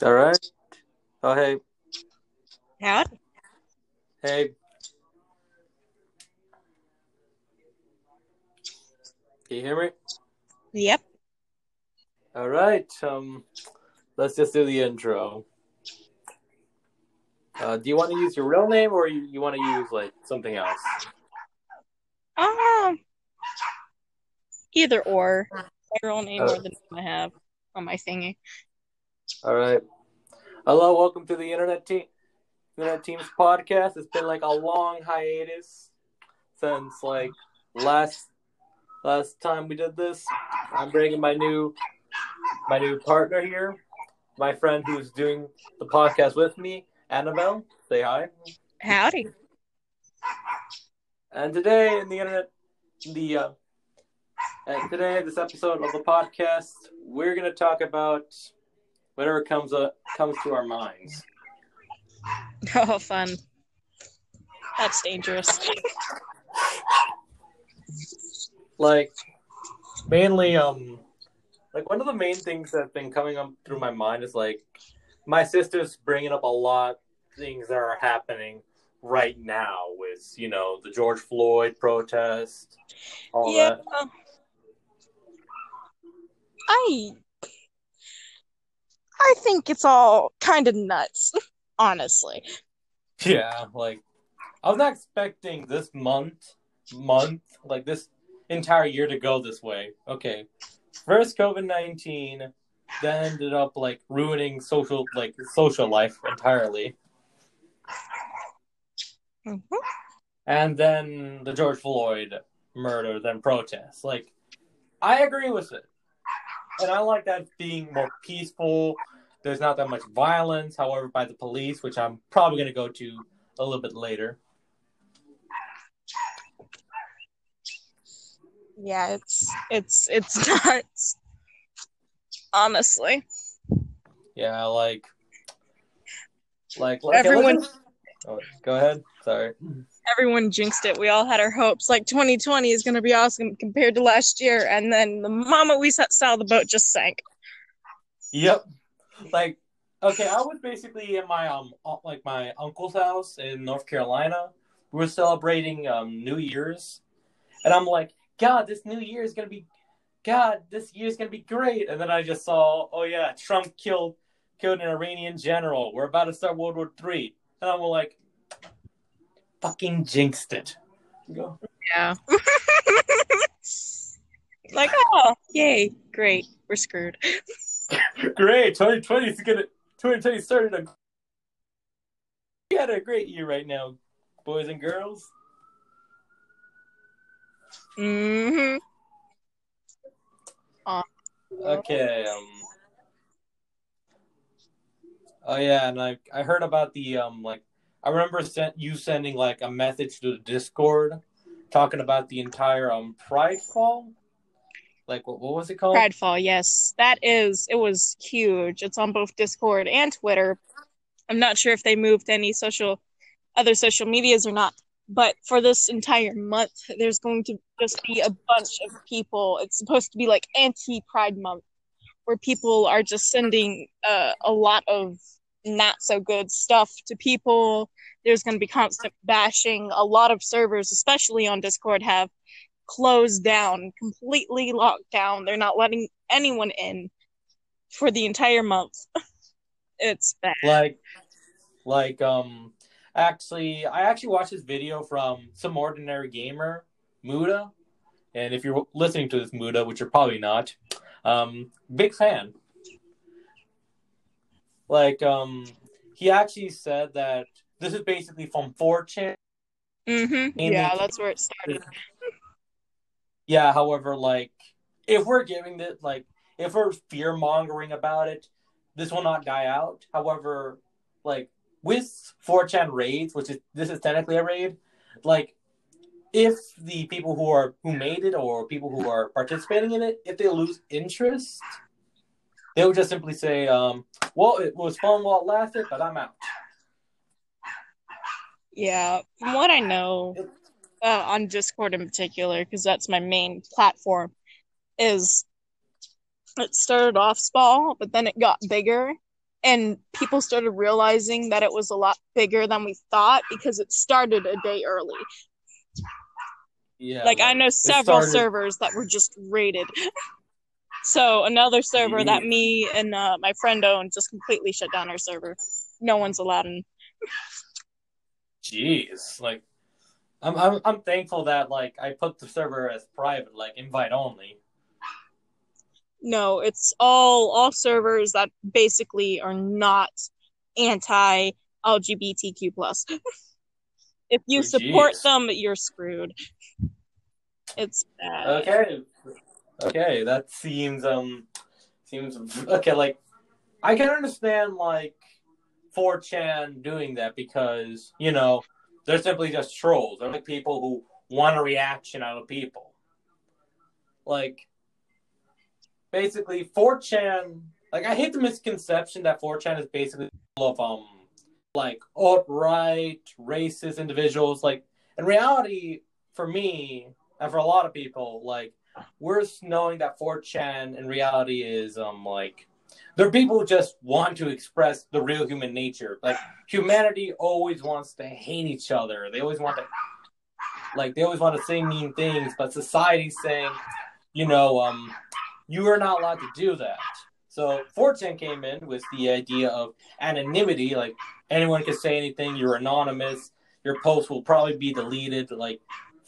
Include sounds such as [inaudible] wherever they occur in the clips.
All right. Oh, hey. Howdy. Hey. Can you hear me? Yep. All right. Um, let's just do the intro. Uh, do you want to use your real name or you, you want to use like something else? Um, either or. My real name or the name I have on my thingy. All right. Hello, welcome to the Internet Team Internet Teams podcast. It's been like a long hiatus since like last last time we did this. I'm bringing my new my new partner here, my friend who's doing the podcast with me, Annabelle. Say hi. Howdy. And today in the internet, the uh, and today this episode of the podcast, we're gonna talk about whatever comes up comes to our minds. Oh, fun. That's dangerous. Like mainly, um, like one of the main things that's been coming up through my mind is like my sister's bringing up a lot of things that are happening right now with you know the George Floyd protest, all yeah. that. I I think it's all kind of nuts, [laughs] honestly. Yeah, like I was not expecting this month, month, like this entire year to go this way. Okay, first COVID nineteen, then ended up like ruining social, like social life entirely, Mhm. and then the George Floyd murder, then protests. Like, I agree with it, and I like that being more peaceful. There's not that much violence, however, by the police, which I'm probably going to go to a little bit later. Yeah, it's it's it's [laughs] nuts. Honestly. Yeah, like, like, like Everyone- Oh, go ahead. Sorry. Everyone jinxed it. We all had our hopes. Like 2020 is going to be awesome compared to last year, and then the moment we sail, the boat just sank. Yep. Like, okay, I was basically in my um, like my uncle's house in North Carolina. We were celebrating um New Year's, and I'm like, God, this New Year is gonna be, God, this year's gonna be great. And then I just saw, oh yeah, Trump killed killed an Iranian general. We're about to start World War Three, and I'm like, fucking jinxed it. Go. Yeah. [laughs] like, oh, yay, great, we're screwed. [laughs] Great, 2020 is gonna 2020 started a. We had a great year right now, boys and girls. Mm hmm Okay. Um. Oh yeah, and I I heard about the um like I remember sent you sending like a message to the Discord talking about the entire um Pride Fall. Like what what was it called? Pridefall, yes, that is. It was huge. It's on both Discord and Twitter. I'm not sure if they moved any social, other social medias or not. But for this entire month, there's going to just be a bunch of people. It's supposed to be like anti Pride Month, where people are just sending uh, a lot of not so good stuff to people. There's going to be constant bashing. A lot of servers, especially on Discord, have closed down, completely locked down. They're not letting anyone in for the entire month. [laughs] it's bad. like like um actually i actually watched this video from some ordinary gamer muda and if you're listening to this muda which you're probably not um big fan like um he actually said that this is basically from 4chan Mm-hmm. Yeah, that's where it started. [laughs] yeah however like if we're giving it like if we're fear mongering about it this will not die out however like with 4chan raids which is this is technically a raid like if the people who are who made it or people who are participating in it if they lose interest they would just simply say um well it was fun while it lasted but i'm out Yeah, from what I know, uh, on Discord in particular, because that's my main platform, is it started off small, but then it got bigger, and people started realizing that it was a lot bigger than we thought because it started a day early. Yeah, like I know several started- servers that were just raided. [laughs] So another server that me and uh, my friend owned just completely shut down our server. No one's allowed in. Jeez, like I'm I'm I'm thankful that like I put the server as private, like invite only. No, it's all all servers that basically are not anti LGBTQ plus. [laughs] if you Oh, support them, you're screwed. It's bad. Okay, okay, that seems um seems okay. Like I can understand like 4chan doing that because you know they're simply just trolls. They're like people who want a reaction out of people. Like basically 4chan. Like I hate the misconception that 4chan is basically full of um like alt right racist individuals. Like in reality, for me and for a lot of people, like we're knowing that 4chan in reality is um like they're people who just want to express the real human nature. Like humanity always wants to hate each other. They always want to like they always want to say mean things, but society's saying, you know, um you are not allowed to do that. So 4chan came in with the idea of anonymity, like anyone can say anything, you're anonymous, your post will probably be deleted like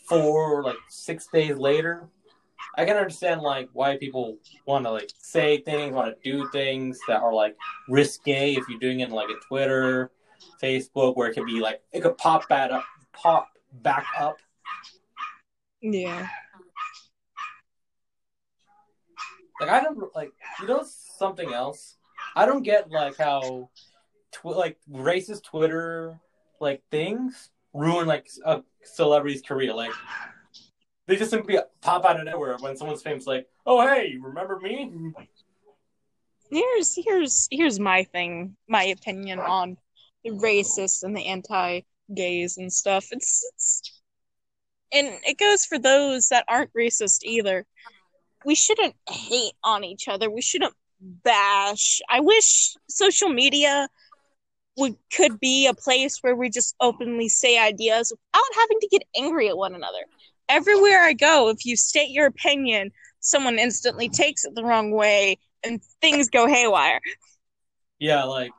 four like six days later. I can understand like why people want to like say things, want to do things that are like risque if you're doing it in like a Twitter, Facebook, where it could be like it could pop back up, pop back up. Yeah. Like I don't like you know something else. I don't get like how tw- like racist Twitter like things ruin like a celebrity's career. Like they just simply pop out of nowhere when someone's famous. Like, oh hey, remember me? Here's here's here's my thing, my opinion on the racist and the anti-gays and stuff. It's it's and it goes for those that aren't racist either. We shouldn't hate on each other. We shouldn't bash. I wish social media would could be a place where we just openly say ideas without having to get angry at one another. Everywhere I go, if you state your opinion, someone instantly takes it the wrong way and things go haywire. Yeah, like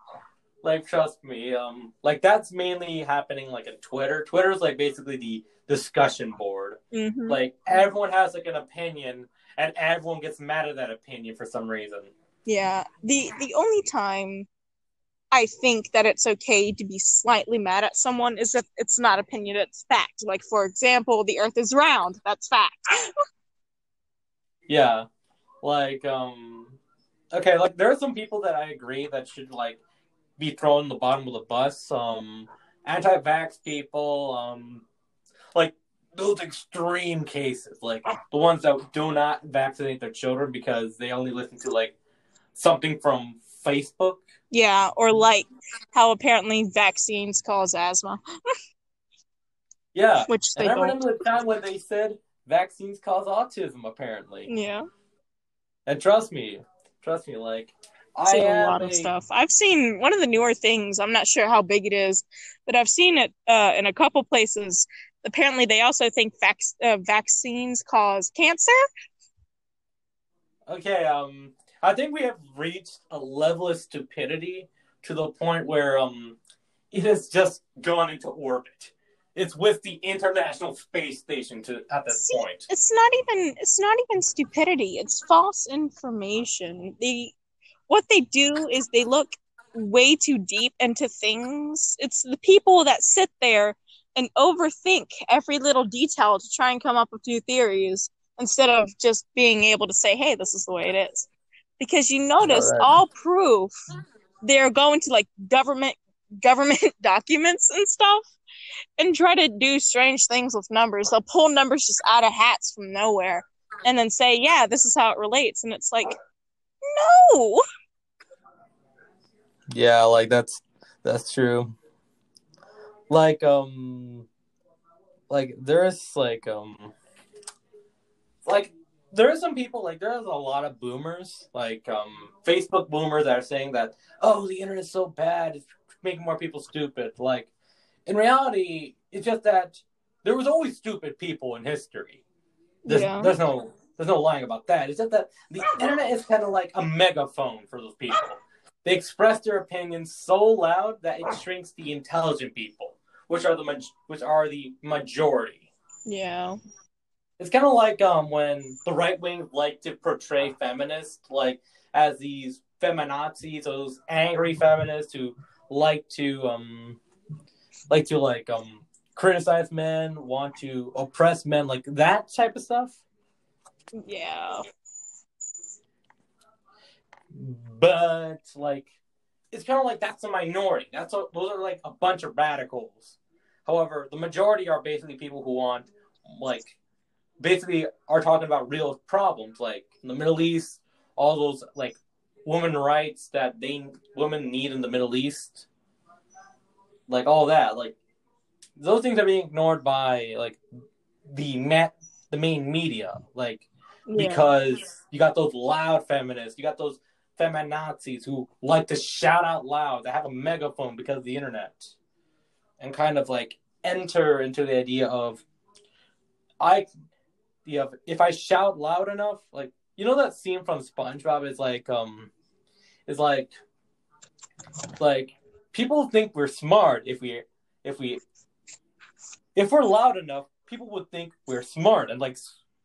like trust me, um like that's mainly happening like in Twitter. Twitter's like basically the discussion board. Mm-hmm. Like everyone has like an opinion and everyone gets mad at that opinion for some reason. Yeah. The the only time I think that it's okay to be slightly mad at someone is if it's not opinion, it's fact. Like for example, the earth is round. That's fact. [laughs] Yeah. Like um okay, like there are some people that I agree that should like be thrown in the bottom of the bus. Um anti vax people, um like those extreme cases, like the ones that do not vaccinate their children because they only listen to like something from Facebook. Yeah, or like how apparently vaccines cause asthma, [laughs] Yeah. [laughs] which they And I don't. remember the time when they said vaccines cause autism apparently. Yeah, And trust me, trust me, like I've I seen a lot of a- stuff. I've seen one of the newer things. I'm not sure how big it is, but I've seen it uh, in a couple places. Apparently, they also think vac- uh, vaccines cause cancer. Okay, um, I think we have reached a level of stupidity to the point where um, it has just gone into orbit. It's with the International Space Station to at this See, point. It's not even. It's not even stupidity. It's false information. They, what they do is they look way too deep into things. It's the people that sit there and overthink every little detail to try and come up with new theories instead of just being able to say, "Hey, this is the way it is." Because you notice Alright. all proof they're going to like government government [laughs] documents and stuff and try to do strange things with numbers. They'll pull numbers just out of hats from nowhere and then say, "Yeah, this is how it relates." And it's like, "No." Yeah, like that's that's true. Like um, like there's like um, like there are some people like there's a lot of boomers, like um Facebook boomers that are saying that oh the internet is so bad, it's making more people stupid. Like in reality, it's just that there was always stupid people in history. There's, Yeah. there's no there's no lying about that. It's just that the internet is kind of like a megaphone for those people. They express their opinions so loud that it shrinks the intelligent people, which are the which are the majority. Yeah. It's kind of like um when the right wing like to portray feminists like as these feminazis, those angry feminists who like to um like to like um criticize men, want to oppress men, like that type of stuff. Yeah. But like it's kind of like that's a minority. That's a, those are like a bunch of radicals. However, the majority are basically people who want like basically are talking about real problems like in the Middle East, all those like women rights that they women need in the Middle East, like all that. Like those things are being ignored by like the met the main media, like Yeah. because you got those loud feminists, you got those feminazis who like to shout out loud, they have a megaphone because of the internet, and kind of like enter into the idea of I, yeah, if I shout loud enough, like you know that scene from SpongeBob is like um, is like like people think we're smart if we if we if we're loud enough, people would think we're smart and like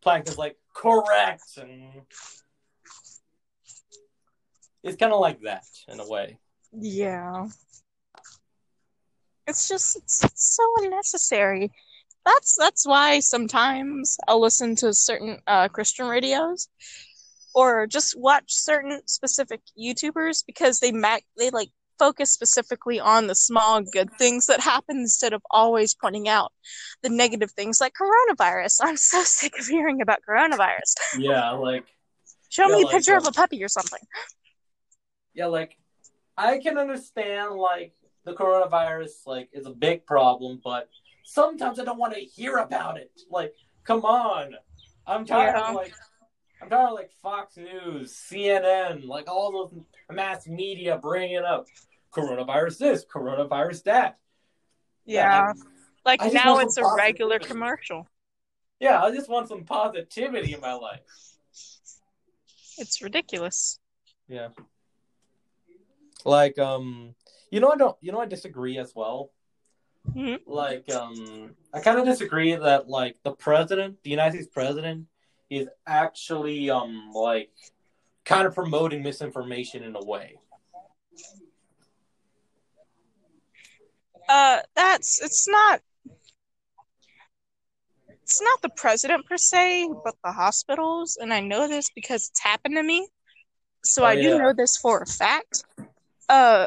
Plankton's like correct and it's kind of like that in a way. Yeah. It's just it's so unnecessary. That's that's why sometimes I'll listen to certain uh, Christian radios or just watch certain specific YouTubers because they ma- they like focus specifically on the small good things that happen instead of always pointing out the negative things like coronavirus. [laughs] I'm so sick of hearing about coronavirus. Yeah, like Show Yeah, me a like, picture uh, of a puppy or something. yeah, like I can understand like the coronavirus like is a big problem, but sometimes I don't want to hear about it. Like, come on, I'm tired Yeah. of like I'm tired of like Fox News, CNN, like all those mass media bringing up coronavirus this, coronavirus that. Yeah. Like now it's a regular commercial. Yeah, I just want some positivity in my life. It's ridiculous. Yeah. Like um you know I don't you know I disagree as well. Mhm. Like um I kind of disagree that like the president, the United States president is actually um like kind of promoting misinformation in a way. Uh, that's it's not. It's not the president per se, but the hospitals, and I know this because it's happened to me. So Oh, I do know this for a fact. Uh,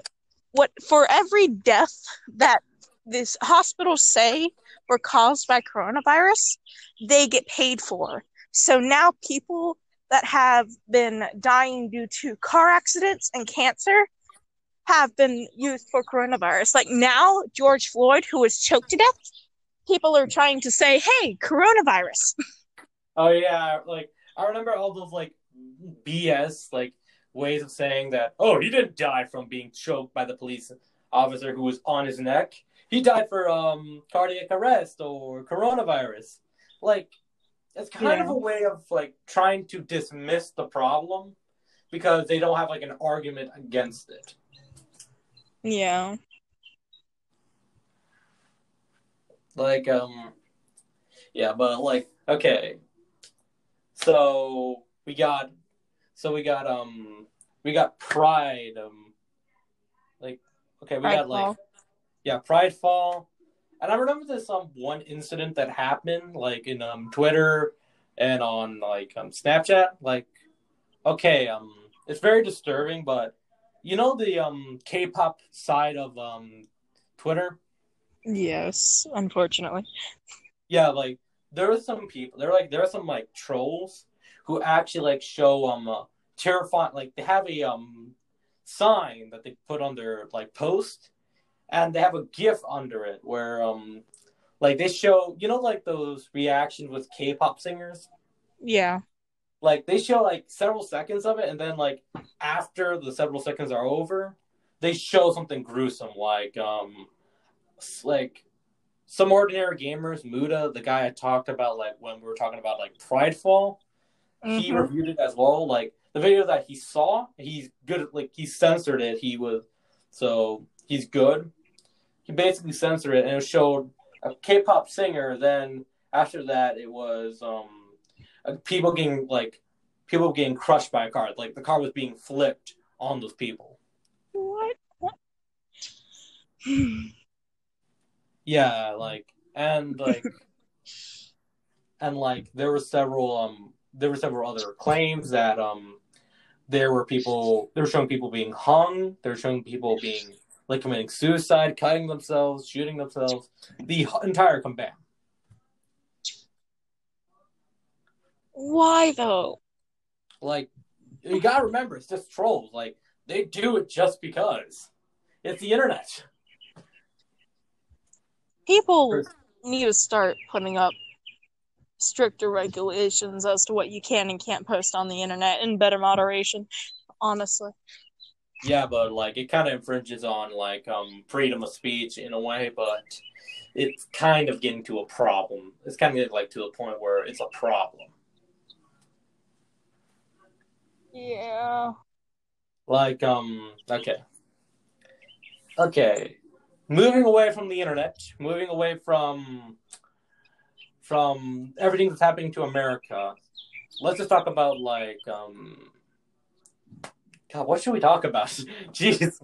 what for every death that this hospitals say were caused by coronavirus, they get paid for. So now people that have been dying due to car accidents and cancer have been used for coronavirus. Like now, George Floyd, who was choked to death, people are trying to say, hey, coronavirus. Oh yeah, like I remember all those like BS like ways of saying that. Oh, he didn't die from being choked by the police officer who was on his neck. He died for um cardiac arrest or coronavirus. Like it's kind of a way of like trying to dismiss the problem because they don't have like an argument against it. Yeah. Like um yeah, but like okay. So we got so we got um we got Pride um like okay, we Pride got like Fall. Yeah, Pride Fall. And I remember this um one incident that happened like in um Twitter and on like um Snapchat like okay, um it's very disturbing but you know the um K-pop side of um Twitter Yes, unfortunately. Yeah, like there are some people. There are like there are some like trolls who actually like show um uh, terrifying. Like they have a um sign that they put on their like post, and they have a GIF under it where um like they show you know like those reactions with K-pop singers. Yeah. like they show like several seconds of it, and then like after the several seconds are over, they show something gruesome, like um, like some ordinary gamers, Muda, the guy I talked about, like when we were talking about like Pridefall, mm-hmm. he reviewed it as well. Like the video that he saw, he's good. Like he censored it. He was so he's good. He basically censored it, and it showed a K-pop singer. Then after that, it was um people getting like people getting crushed by a car. Like the car was being flipped on those people. What? [sighs] yeah, like and like [laughs] and like there were several um there were several other claims that um there were people they were showing people being hung they were showing people being like committing suicide cutting themselves shooting themselves the entire combat. why though? Like you gotta remember it's just trolls. Like they do it just because. It's the internet. People need to start putting up stricter regulations as to what you can and can't post on the internet and better moderation honestly yeah but like it kind of infringes on like um freedom of speech in a way but it's kind of getting to a problem. It's kind of getting, like to the point where it's a problem. Yeah. Like um okay. Okay. Moving away from the internet moving away from from everything that's happening to America, let's just talk about like um God, what should we talk about? [laughs] Jeez.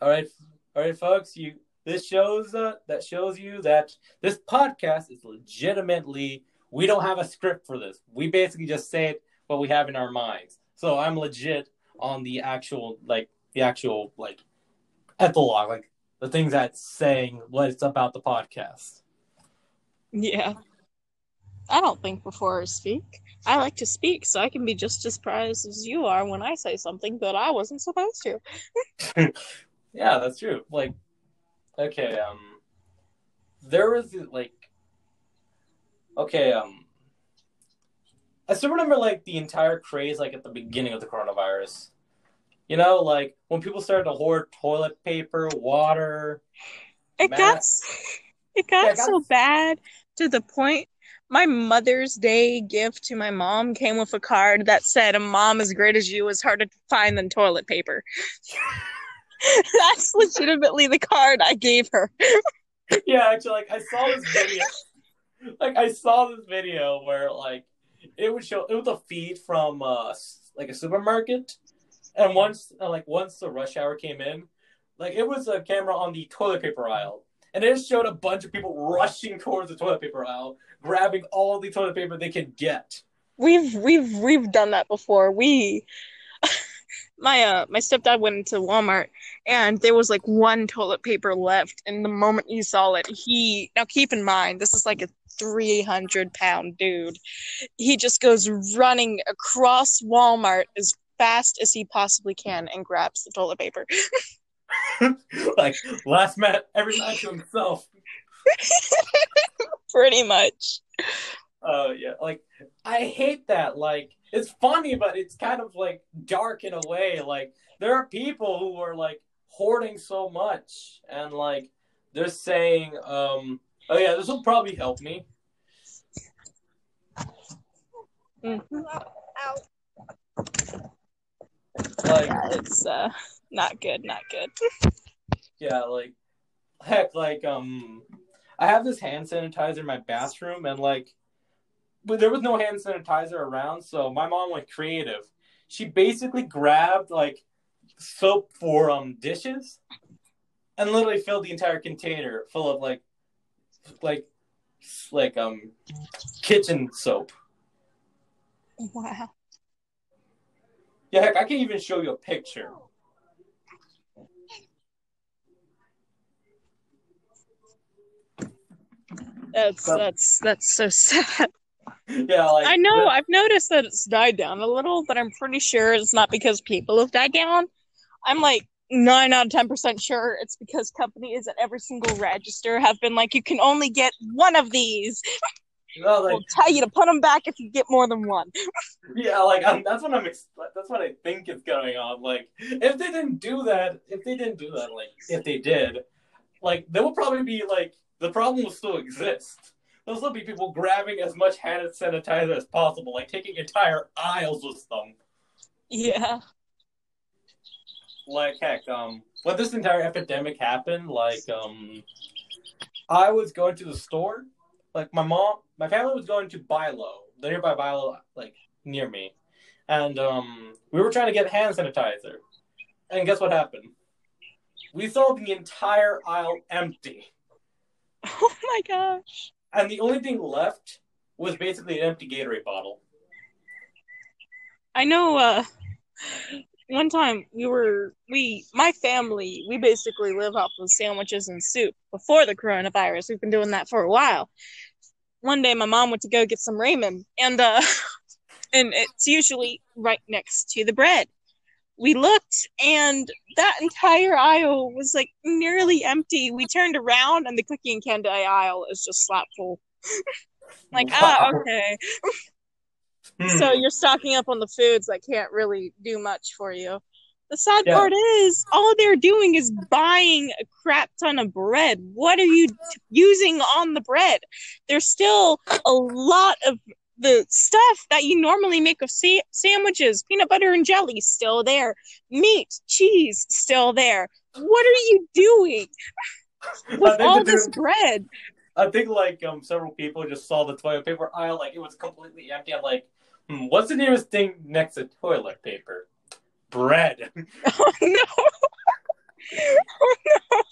All right, all right, folks. You this shows uh, that shows you that this podcast is legitimately. We don't have a script for this. We basically just say it what we have in our minds. So I'm legit on the actual like the actual like epilogue. Like the things that's saying what it's about the podcast. Yeah. I don't think before I speak. I like to speak so I can be just as surprised as you are when I say something that I wasn't supposed to. yeah, that's true. Like, okay, um, there was like, okay, um, I still remember like the entire craze like at the beginning of the coronavirus. You know, like when people started to hoard toilet paper, water. It got it got, yeah, it got so bad to the point my Mother's Day gift to my mom came with a card that said, "A mom as great as you is harder to find than toilet paper." [laughs] That's legitimately the card I gave her. yeah, actually, like I saw this video. like I saw this video where like it would show it was a feed from uh like a supermarket and once, uh, like once the rush hour came in, like it was a camera on the toilet paper aisle, and it showed a bunch of people rushing towards the toilet paper aisle, grabbing all the toilet paper they can get. We've we've we've done that before. We [laughs] my uh my stepdad went into Walmart and there was like one toilet paper left and the moment he saw it he now keep in mind this is like a 300 pound dude he just goes running across Walmart as fast as he possibly can and grabs the toilet paper. [laughs] like last man, every man to himself. [laughs] Pretty much. Oh uh, yeah, like I hate that. Like it's funny, but it's kind of like dark in a way. Like there are people who are like hoarding so much, and like they're saying, um, "Oh yeah, this will probably help me." Mm-hmm. Like yeah, it's uh not good, not good. yeah, like heck, like um I have this hand sanitizer in my bathroom and like but there was no hand sanitizer around, so my mom went creative. She basically grabbed like soap for um dishes and literally filled the entire container full of like like like um kitchen soap. Wow. Yeah, heck, I can't even show you a picture. That's but, that's that's so sad. [laughs] Yeah, like I know. I've noticed that it's died down a little, but I'm pretty sure it's not because people have died down. I'm like nine out of ten percent sure it's because companies at every single register have been like, you can only get one of these. [laughs] No, like, We'll tell you to put them back if you get more than one. [laughs] yeah, like I'm, that's what I'm. Ex- that's what I think is going on. Like, if they didn't do that, if they didn't do that, like, if they did, like, there would probably be like the problem will still exist. There'll still be people grabbing as much hand sanitizer as possible, like taking entire aisles with them. Yeah. like heck um when this entire epidemic happened like um i was going to the store like my mom my family was going to Bi-Lo the nearby Bi-Lo like near me and um we were trying to get hand sanitizer and guess what happened we saw the entire aisle empty [laughs] Oh my gosh. and the only thing left was basically an empty gatorade bottle I know uh one time we were we my family we basically live off of sandwiches and soup before the coronavirus. We've been doing that for a while. One day my mom went to go get some ramen and uh [laughs] and it's usually right next to the bread. We looked and that entire aisle was like nearly empty. We turned around and the cookie and candy aisle is just slap full. [laughs] like, ah, Wow. okay. [laughs] Hmm. So you're stocking up on the foods that can't really do much for you. The sad Yeah. part is, all they're doing is buying a crap ton of bread. What are you t- using on the bread? There's still a lot of the stuff that you normally make of sa- sandwiches, peanut butter and jelly, still there. Meat, cheese, still there. What are you doing [laughs] with all this bread? I think like um several people just saw the toilet paper aisle like it was completely empty. I'm like, hmm, what's the nearest thing next to toilet paper? Bread. [laughs] Oh no! [laughs] Oh no!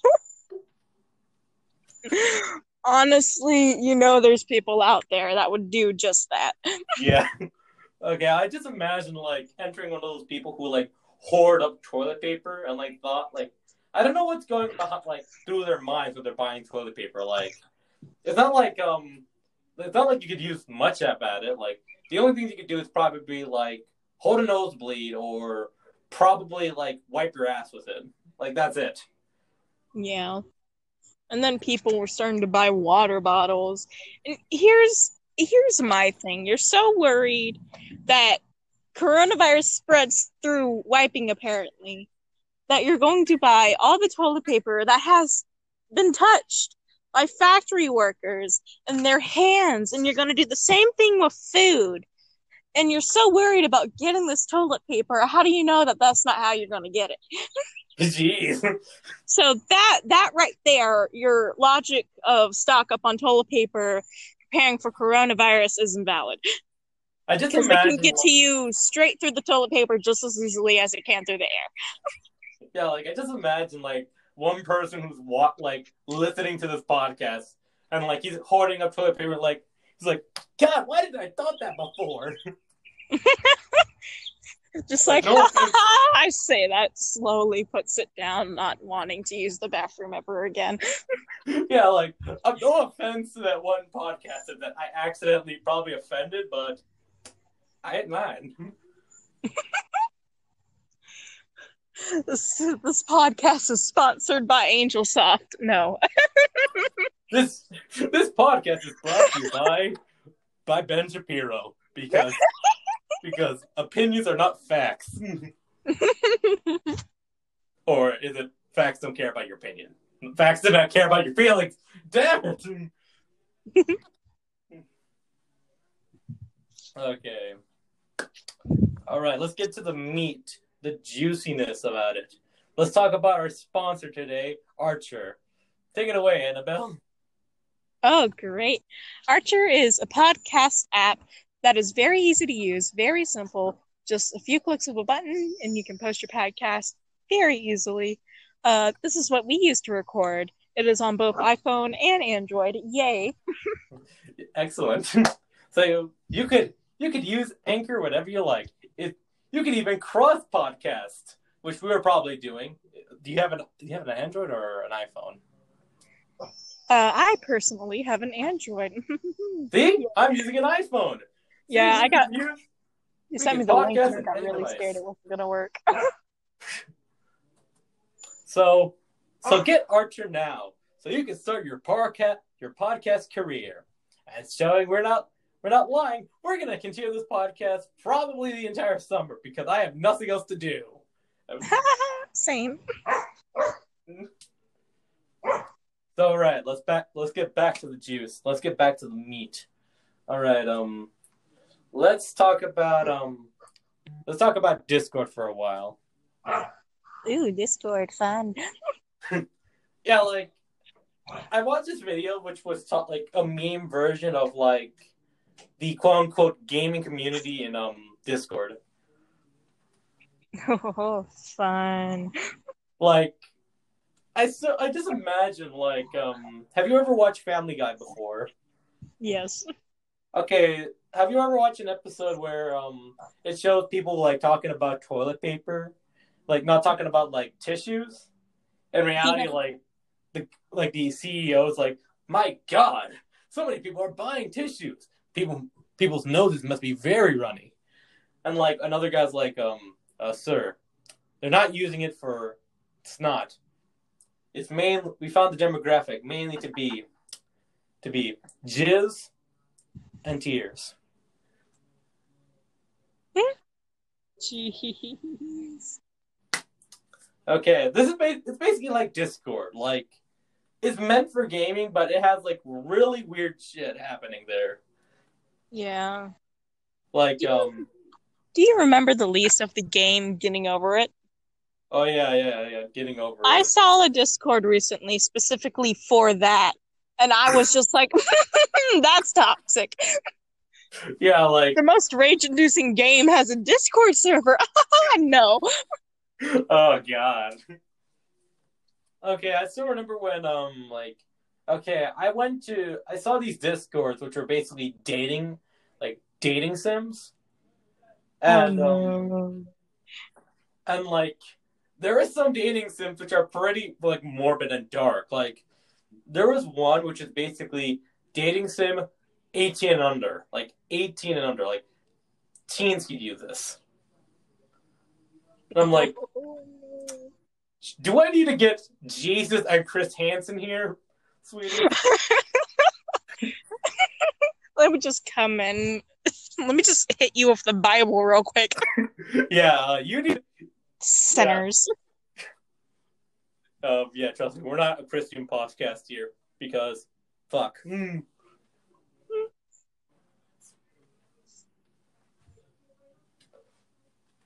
Honestly, you know, there's people out there that would do just that. [laughs] yeah. Okay, I just imagine like entering one of those people who like hoard up toilet paper and like thought like I don't know what's going behind, like through their minds when they're buying toilet paper. Like it's not like um it's not like you could use much up at it. Like the only things you could do is probably like hold a nosebleed or probably like wipe your ass with it. Like that's it. Yeah. And then people were starting to buy water bottles. And here's here's my thing. You're so worried that coronavirus spreads through wiping apparently that you're going to buy all the toilet paper that has been touched by factory workers and their hands and you're going to do the same thing with food. And you're so worried about getting this toilet paper. How do you know that that's not how you're going to get it? [laughs] Jeez. So that that right there, your logic of stock up on toilet paper, preparing for coronavirus is invalid I just because it imagine can get to you straight through the toilet paper just as easily as it can through the air. Yeah, like I just imagine like one person who's wa- like listening to this podcast and like he's hoarding up toilet paper, like he's like, God, why didn't I thought that before? [laughs] [laughs] Just like No. [laughs] I say that slowly puts it down, not wanting to use the bathroom ever again. [laughs] yeah, like uh, no offense to that one podcaster that I accidentally probably offended, but I ain't mine. This this podcast is sponsored by Angel Soft. No. This this podcast is brought to you by by Ben Shapiro because because opinions are not facts. [laughs] or is it facts don't care about your opinion? Facts do not care about your feelings. Damn it. [laughs] okay. All right, let's get to the meat, the juiciness about it. Let's talk about our sponsor today, Anchor. Take it away, Annabelle. Oh, great. Anchor is a podcast app that is very easy to use, very simple, just a few clicks of a button, and you can post your podcast very easily. Uh, this is what we use to record. It is on both iPhone and Android. Yay. [laughs] Excellent. [laughs] so you could you could use Anchor whatever you like. It you could even cross podcast, which we were probably doing. Do you have an do you have an Android or an iPhone? Uh, I personally have an Android. [laughs] See, I'm using an iPhone. Yeah, I got. use- You sent me the link, and I got really device. scared it wasn't gonna work. [laughs] So so get Anchor now, so you can start your podcast your podcast career. and showing we're not we're not lying. We're gonna continue this podcast probably the entire summer because I have nothing else to do. [laughs] Same. So all right, let's back let's get back to the juice. Let's get back to the meat. All right, um let's talk about um let's talk about Discord for a while. Ooh, Discord fun. [laughs] Yeah, like I watched this video which was taught like a meme version of like the quote unquote gaming community in um Discord. [laughs] Oh, fun. Like I so I just imagine like um have you ever watched Family Guy before? Yes. Okay, have you ever watched an episode where um it shows people like talking about toilet paper? Like not talking about like tissues? In reality, like the like the CEO is like, My God, so many people are buying tissues. People people's noses must be very runny. And like another guy's like, um, uh, sir, they're not using it for snot. It's main we found the demographic mainly to be to be jizz and tears. Jeez. Okay, this is ba- it's basically like Discord. Like it's meant for gaming, but it has like really weird shit happening there. Yeah. Like um Do you remember the lease of the game Getting Over It? oh yeah, yeah, yeah, getting over it. I it. saw a Discord recently specifically for that. And I was just like, [laughs] that's toxic. Yeah, like The most rage inducing game has a Discord server. [laughs] no. oh god. Okay, I still remember when um like okay, I went to I saw these discords which were basically dating like dating sims. And um and like there are some dating sims which are pretty like morbid and dark. Like there was one which is basically dating sim 18 and under, like 18 and under, like teens could use this. And I'm like, do I need to get Jesus and Chris Hansen here, sweetie? [laughs] let me just come in. [laughs] Let me just hit you with the Bible real quick. [laughs] yeah, uh, you need. Sinners. Uh, yeah, trust me, we're not a Christian podcast here because fuck. Hmm.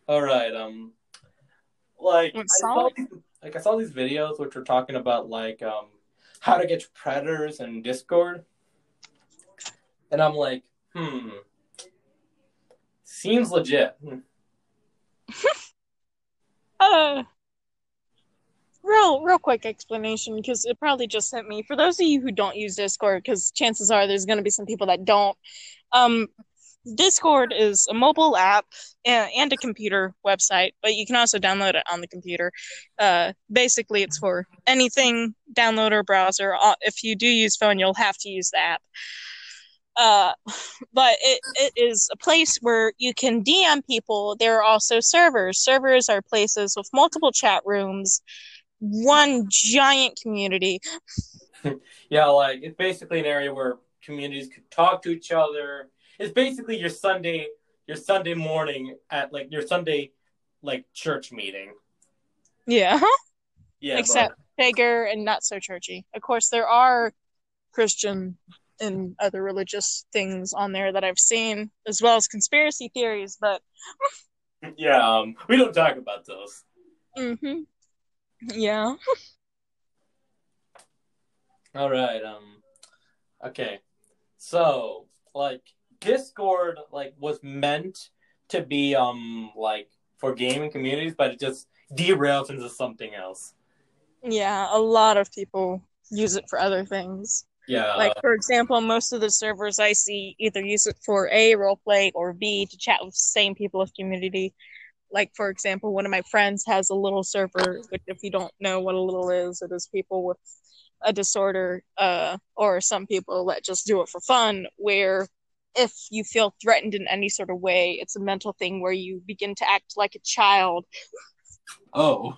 All right, um, like I saw like I saw these videos which were talking about like um how to get predators and Discord, and I'm like, hmm, seems legit. Hmm. [laughs] Uh, real, real quick explanation because it probably just sent me. For those of you who don't use Discord, because chances are there's going to be some people that don't. Um, Discord is a mobile app and, a computer website, but you can also download it on the computer. Uh, basically, it's for anything download or browser. Uh, If you do use phone, you'll have to use the app. Uh, but it, it is a place where you can DM people. There are also servers. Servers are places with multiple chat rooms, one giant community. [laughs] Yeah, like it's basically an area where communities could talk to each other. It's basically your Sunday, your Sunday morning at like your Sunday like church meeting. Yeah, Yeah, but- except bigger and not so churchy. Of course, there are Christian and other religious things on there that I've seen, as well as conspiracy theories. But [laughs] yeah, um, we don't talk about those. hmm yeah, [laughs] All right, um, okay, so like Discord like was meant to be um like for gaming communities, but it just derails into something else. yeah, a lot of people use it for other things. Yeah, Like for example, most of the servers I see either use it for A roleplay or B to chat with the same people of community. Like for example, one of my friends has a little server, which if you don't know what a little is, it is people with a disorder, uh, or some people that just do it for fun, where if you feel threatened in any sort of way, it's a mental thing where you begin to act like a child oh,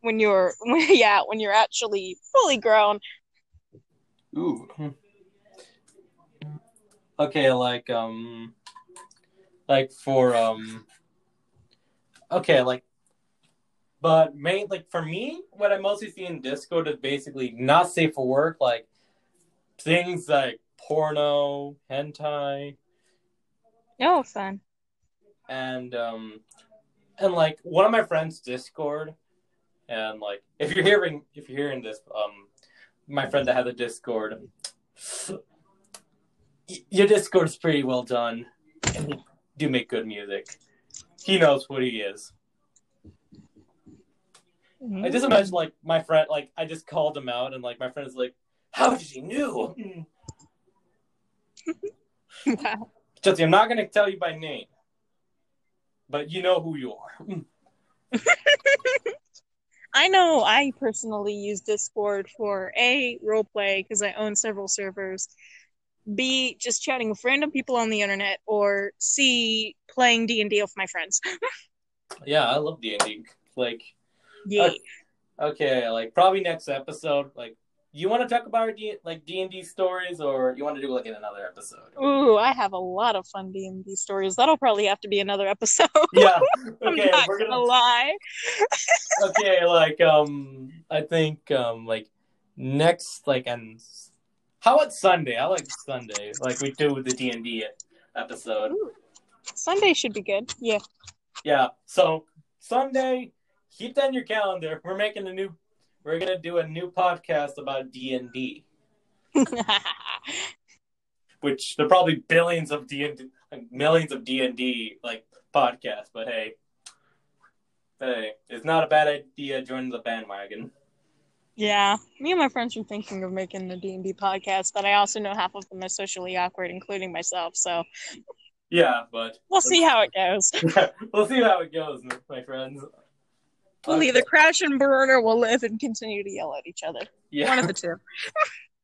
when you're [laughs] yeah, when you're actually fully grown. ooh. okay, like um, like for um, okay, like, but main like for me, what I mostly see in Discord is basically not safe for work, like things like porno, hentai, Oh, fun. and um, and like one of my friends Discord, and like if you're hearing if you're hearing this, um, my friend that has a Discord, your Discord is pretty well done, and [clears throat] you do make good music. He knows what he is. Mm-hmm. I just imagine like my friend, like I just called him out, and like my friend is like, "How did you know?" [laughs] Jesse, I'm not gonna tell you by name, but you know who you are. [laughs] I know I personally use Discord for A, roleplay, because I own several servers, B, just chatting with random people on the internet, or C, playing D&D with my friends. [laughs] yeah, I love D and D. Like, Yeah. Okay. okay, like probably next episode. Like, you want to talk about D like D and D stories, or you want to do like in another episode? Ooh, I have a lot of fun D&D stories. That'll probably have to be another episode. [laughs] Yeah. [laughs] I'm Okay, not we're gonna gonna. lie. Okay, like um, I think um, like next like and how about Sunday? I like Sunday, like we do with the D and D episode. Ooh. Sunday should be good. Yeah. Yeah. So Sunday, keep that in your calendar. We're making a new. We're gonna do a new podcast about D and D, [laughs] which there are probably billions of D and like millions of D and D like podcasts. But hey, hey, it's not a bad idea joining the bandwagon. Yeah. Me and my friends are thinking of making a D&D podcast, but I also know half of them are socially awkward, including myself. So Yeah, but we'll see how it goes. [laughs] we'll see how it goes, my friends. We'll either crash and burn or we'll live and continue to yell at each other. Yeah. One of the two. [laughs]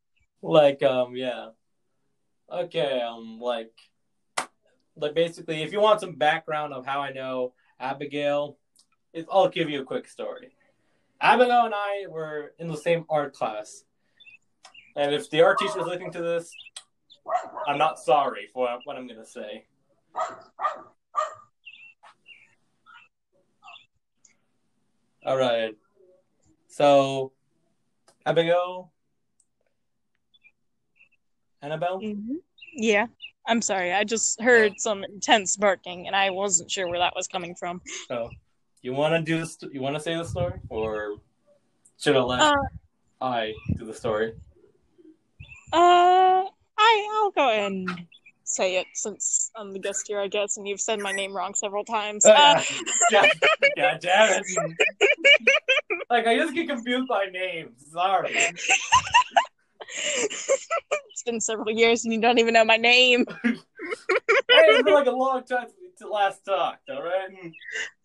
[laughs] like um yeah okay um like like basically if you want some background of how i know abigail i'll give you a quick story abigail and i were in the same art class and if the art teacher is listening to this i'm not sorry for what i'm gonna say all right so abigail Annabelle? Mhm. Yeah. I'm sorry. I just heard some intense barking and I wasn't sure where that was coming from. Oh, you want to do this? You want to say the story, or should I let Uh, I do the story? Uh, I I'll go and say it since I'm the guest here, I guess, and you've said my name wrong several times. Uh, [laughs] yeah, yeah, damn it! like I just get confused by names. Sorry. [laughs] it's been several years and you don't even know my name. [laughs] hey, it's been like a long time last talked. All right.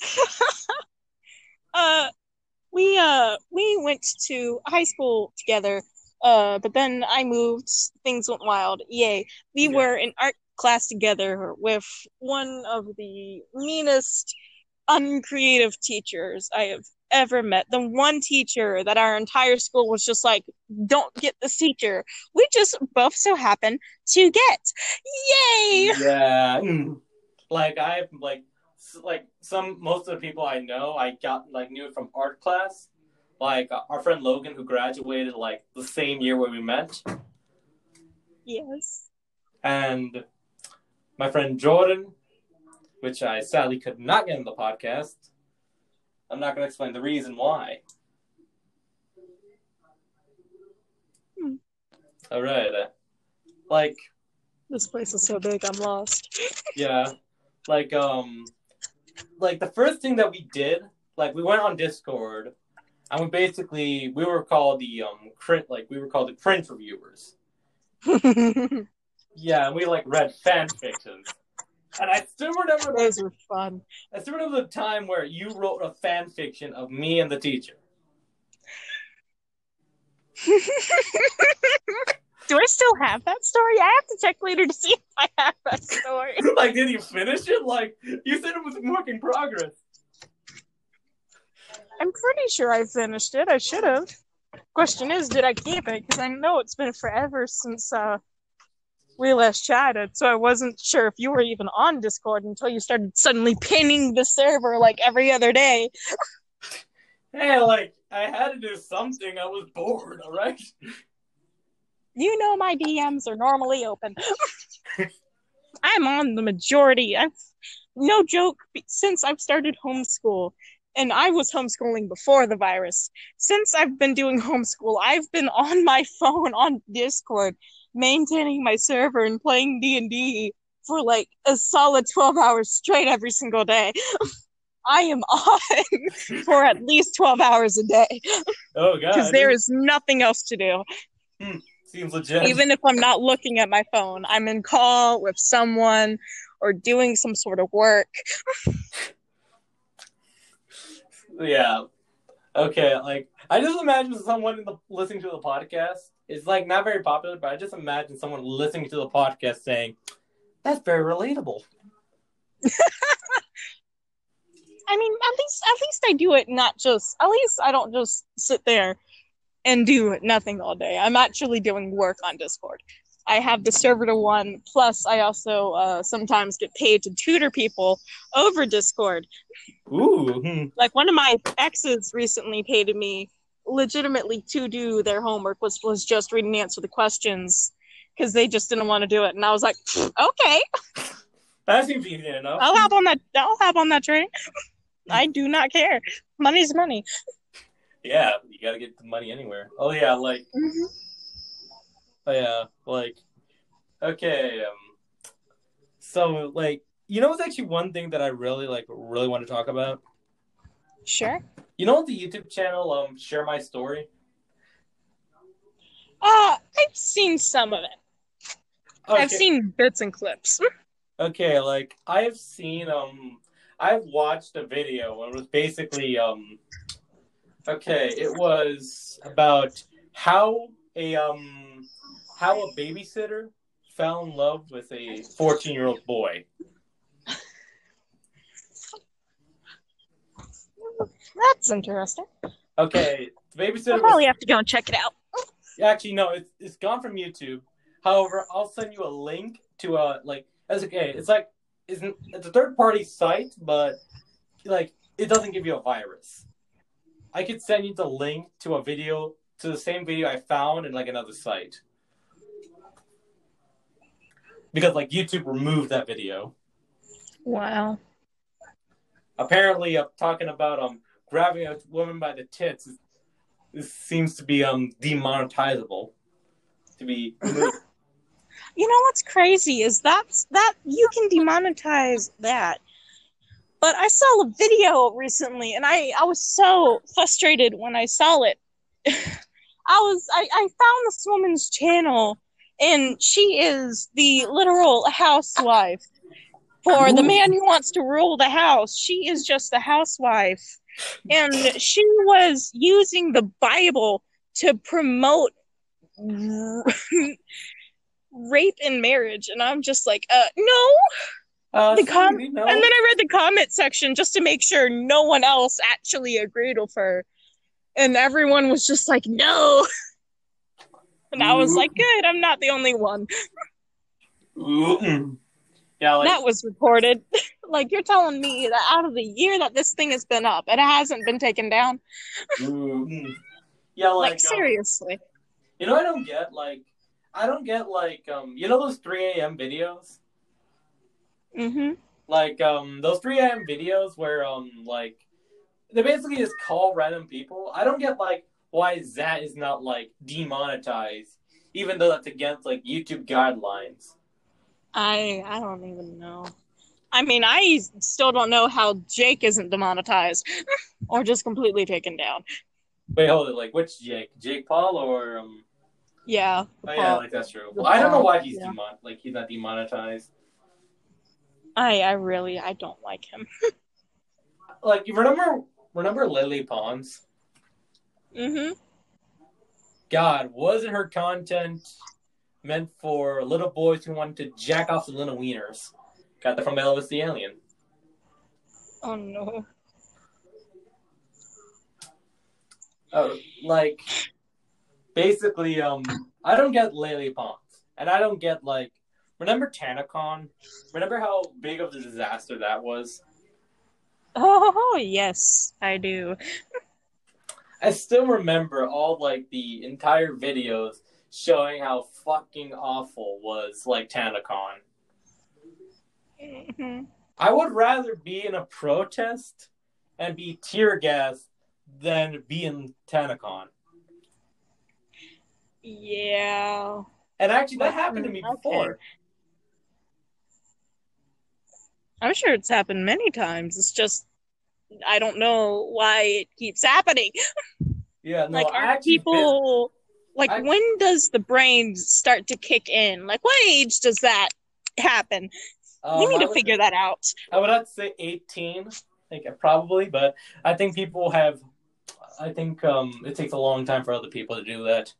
[laughs] uh, we uh we went to high school together. Uh, but then I moved. Things went wild. Yay! We Yeah. were in art class together with one of the meanest, uncreative teachers I have ever met. The one teacher that our entire school was just like, "Don't get this teacher." We just both so happen to get. Yay! Yeah. Like I've like like some most of the people I know I got like knew from art class. Like uh, our friend Logan who graduated like the same year where we met. Yes. and my friend Jordan, which I sadly could not get in the podcast. I'm not going to explain the reason why. Hmm. All right. uh, Like, This place is so big, I'm lost. [laughs] yeah. Like, um, like the first thing that we did, like we went on Discord and we basically, we were called the, um, crit, like we were called the cringe reviewers. [laughs] Yeah, and we like read fan fictions. And I still remember Those were fun. I still remember the time where you wrote a fan fiction of me and the teacher. [laughs] Do I still have that story? I have to check later to see if I have that story. [laughs] like, did you finish it? Like, you said it was a work in progress. I'm pretty sure I finished it. I should have. Question is, did I keep it? Because I know it's been forever since uh we last chatted, so I wasn't sure if you were even on Discord until you started suddenly pinning the server like every other day. [laughs] Hey, like I had to do something. I was bored. All right. You know my DMs are normally open. I'm on the majority. I've no joke since I've started homeschool and I was homeschooling before the virus. Since I've been doing homeschool, I've been on my phone on Discord maintaining my server and playing D&D for like a solid 12 hours straight every single day. [laughs] I am on [laughs] for at least 12 hours a day. Oh god. Because there is nothing else to do. Hmm, seems legit. Even if I'm not looking at my phone, I'm in call with someone or doing some sort of work. [laughs] yeah. Okay, like I just imagine someone in the listening to the podcast. It's like not very popular, but I just imagine someone listening to the podcast saying, "That's very relatable." [laughs] I mean, at least at least I do it not just at least I don't just sit there and do nothing all day. I'm actually doing work on Discord. I have the server to one, plus I also uh, sometimes get paid to tutor people over Discord. Ooh. Like one of my exes recently paid me legitimately to do their homework, which was just read and answer the questions because they just didn't want to do it, and I was like, [laughs] okay, That seems easy enough. I'll hop on that. I'll hop on that train. [laughs] I do not care. Money's money. Yeah, you gotta get the money anywhere. Oh yeah, like oh yeah, like okay. Um, so like you know, it's actually one thing that I really like, really want to talk about. Sure. You know the YouTube channel, um, share my story. Uh, I've seen some of it. Okay. I've seen bits and clips. [laughs] Okay, like I've seen um I've watched a video and it was basically um okay, it was about how a um how a babysitter fell in love with a 14-year-old boy. That's interesting. Okay, the babysitter I'll was probably have to go and check it out. Actually, no, it's it's gone from YouTube. However, I'll send you a link to a like. That's okay. It's like isn't it's a third party site, but like it doesn't give you a virus. I could send you the link to a video to the same video I found in like another site because like YouTube removed that video. Wow. Apparently, uh, talking about um grabbing a woman by the tits is, this seems to be um demonetizable. To be [laughs] You know what's crazy is that's that you can demonetize that. But I saw a video recently and I, I was so frustrated when I saw it. [laughs] I was I, I found this woman's channel and she is the literal housewife for the man who wants to rule the house. She is just the housewife. And she was using the Bible to promote [laughs] rape in marriage and i'm just like uh no uh, The com- and then i read the comment section just to make sure no one else actually agreed with her. And everyone was just like no. [laughs] And i was like good i'm not the only one. Yeah, like that was reported [laughs] like you're telling me that out of the year that this thing has been up and it hasn't been taken down? [laughs] Yeah, like, like, um, seriously. you know, I don't get like, I don't get like, um, you know those three a.m. videos, mm-hmm like, um, those three a.m. videos where, um, like, they basically just call random people. I don't get like why that is not like demonetized, even though that's against like YouTube guidelines. i i don't even know i mean i still don't know how jake isn't demonetized [laughs] or just completely taken down Wait, hold it, like which Jake? Jake Paul or um? Yeah. Oh yeah, like that's true. Well, I don't know why he's demon like he's not demonetized. I I really I don't like him. [laughs] Like you remember remember Lily Pons? Mm-hmm. God, wasn't her content meant for little boys who wanted to jack off the little wieners? Got that from Elvis the Alien. Oh no. Oh, like basically, um, I don't get Lily Pons, and I don't get like remember TanaCon? Remember how big of a disaster that was? Oh yes, I do. [laughs] I still remember all like the entire videos showing how fucking awful was like TanaCon. Mhm. I would rather be in a protest and be tear gassed than be in TanaCon. Yeah. And actually, that happened to me Okay. before. I'm sure it's happened many times. It's just I don't know why it keeps happening. [laughs] Yeah, no, like are actually been- people like I- when does the brain start to kick in? Like what age does that happen? um, we need I to would- figure that out. I would have to say 18. I think probably, but I think people have. I think um, it takes a long time for other people to do that.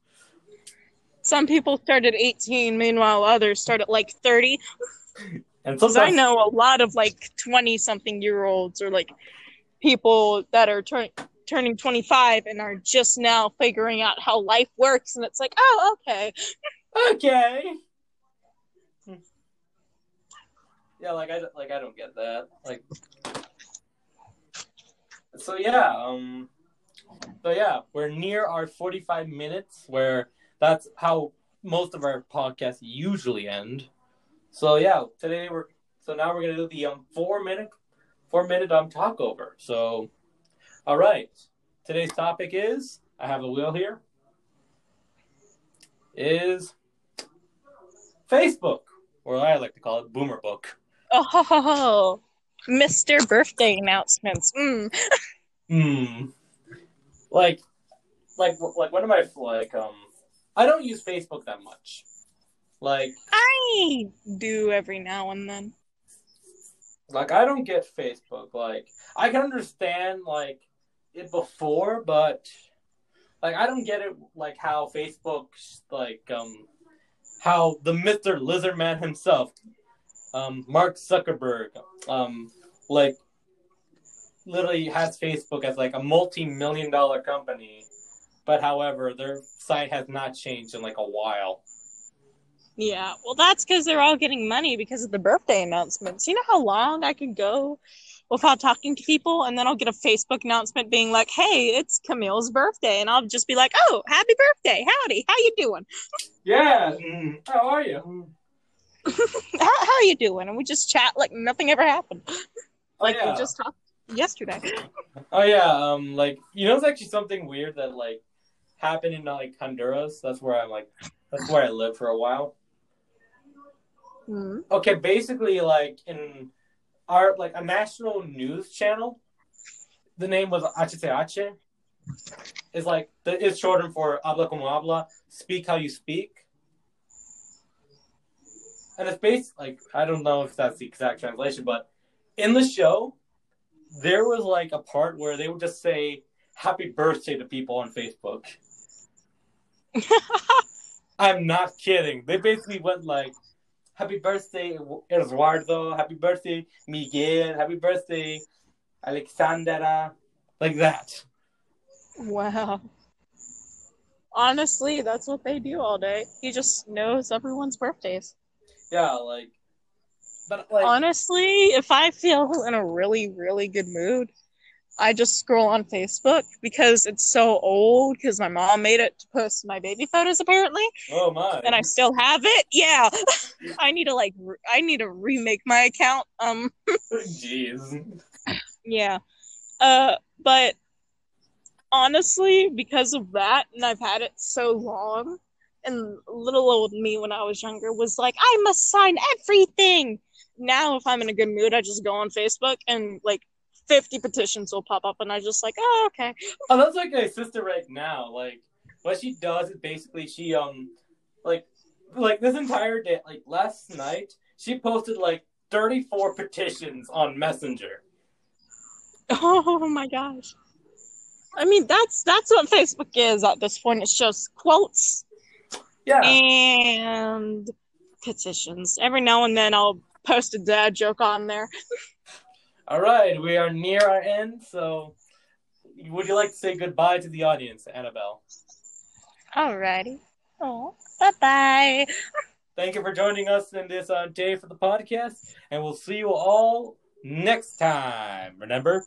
Some people start at 18, meanwhile others start at like 30. [laughs] And Because sometimes I know a lot of like 20 something year olds or like people that are turn- turning 25 and are just now figuring out how life works. And it's like, oh, okay. okay. [laughs] Yeah, like I like I don't get that. Like, so yeah, um, so yeah, we're near our forty-five minutes, where that's how most of our podcasts usually end. So yeah, today we're so now we're gonna do the um four-minute, four-minute um talk over. So, all right, today's topic is I have the wheel here. Is Facebook, or I like to call it Boomer Book. Oh, [laughs] Mr. Birthday announcements. Mm. Hmm. Like, like, like, one of my like, um, I don't use Facebook that much. Like, I do every now and then. like I don't get Facebook. Like, I can understand like it before, but like I don't get it. Like how Facebook's like, um, how the Mister Lizardman himself, um, Mark Zuckerberg, um, like, literally has Facebook as like a multi-million dollar company, but however, their site has not changed in like a while. Yeah, well, that's because they're all getting money because of the birthday announcements. You know how long I could go without talking to people, and then I'll get a Facebook announcement being like, "Hey, it's Camille's birthday," and I'll just be like, "Oh, happy birthday! Howdy, how you doing? Yeah. mm, How are you? [laughs] How how are you doing?" And we just chat like nothing ever happened, like yeah. we just talked yesterday. Oh yeah, um, like you know, it's actually something weird that like happened in like Honduras. That's where I'm like, that's where I lived for a while. Hmm. Okay, basically, like in our like a national news channel, the name was HCH. Is like the it's shortened for habla como habla, speak how you speak. And it's based like I don't know if that's the exact translation, but in the show, there was like a part where they would just say happy birthday to people on Facebook. [laughs] I'm not kidding. They basically went like, "Happy birthday, Eduardo! Happy birthday, Miguel! Happy birthday, Alexandra!" Like that. Wow. Honestly, that's what they do all day. He just knows everyone's birthdays. Yeah, like, but like, Honestly, if I feel in a really, really good mood, I just scroll on Facebook because it's so old because my mom made it to post my baby photos apparently, oh my, and I still have it. Yeah. [laughs] I need to like re- I need to remake my account. Um [laughs] jeez. yeah. Uh but honestly, because of that and I've had it so long and little old me when I was younger was like, I must sign everything. Now if I'm in a good mood, I just go on Facebook and like 50 petitions will pop up and I just like, oh okay. Oh, that's like my sister right now. Like, what she does is basically she um, like, like this entire day, like last night, she posted like 34 petitions on Messenger. Oh my gosh. I mean that's that's what Facebook is at this point. It's just quotes Yeah. and petitions. Every now and then I'll post a dad joke on there. All right, we are near our end. So, would you like to say goodbye to the audience, Annabelle? Alrighty. Oh, bye bye. Thank you for joining us in this uh, day for the podcast, and we'll see you all next time. Remember,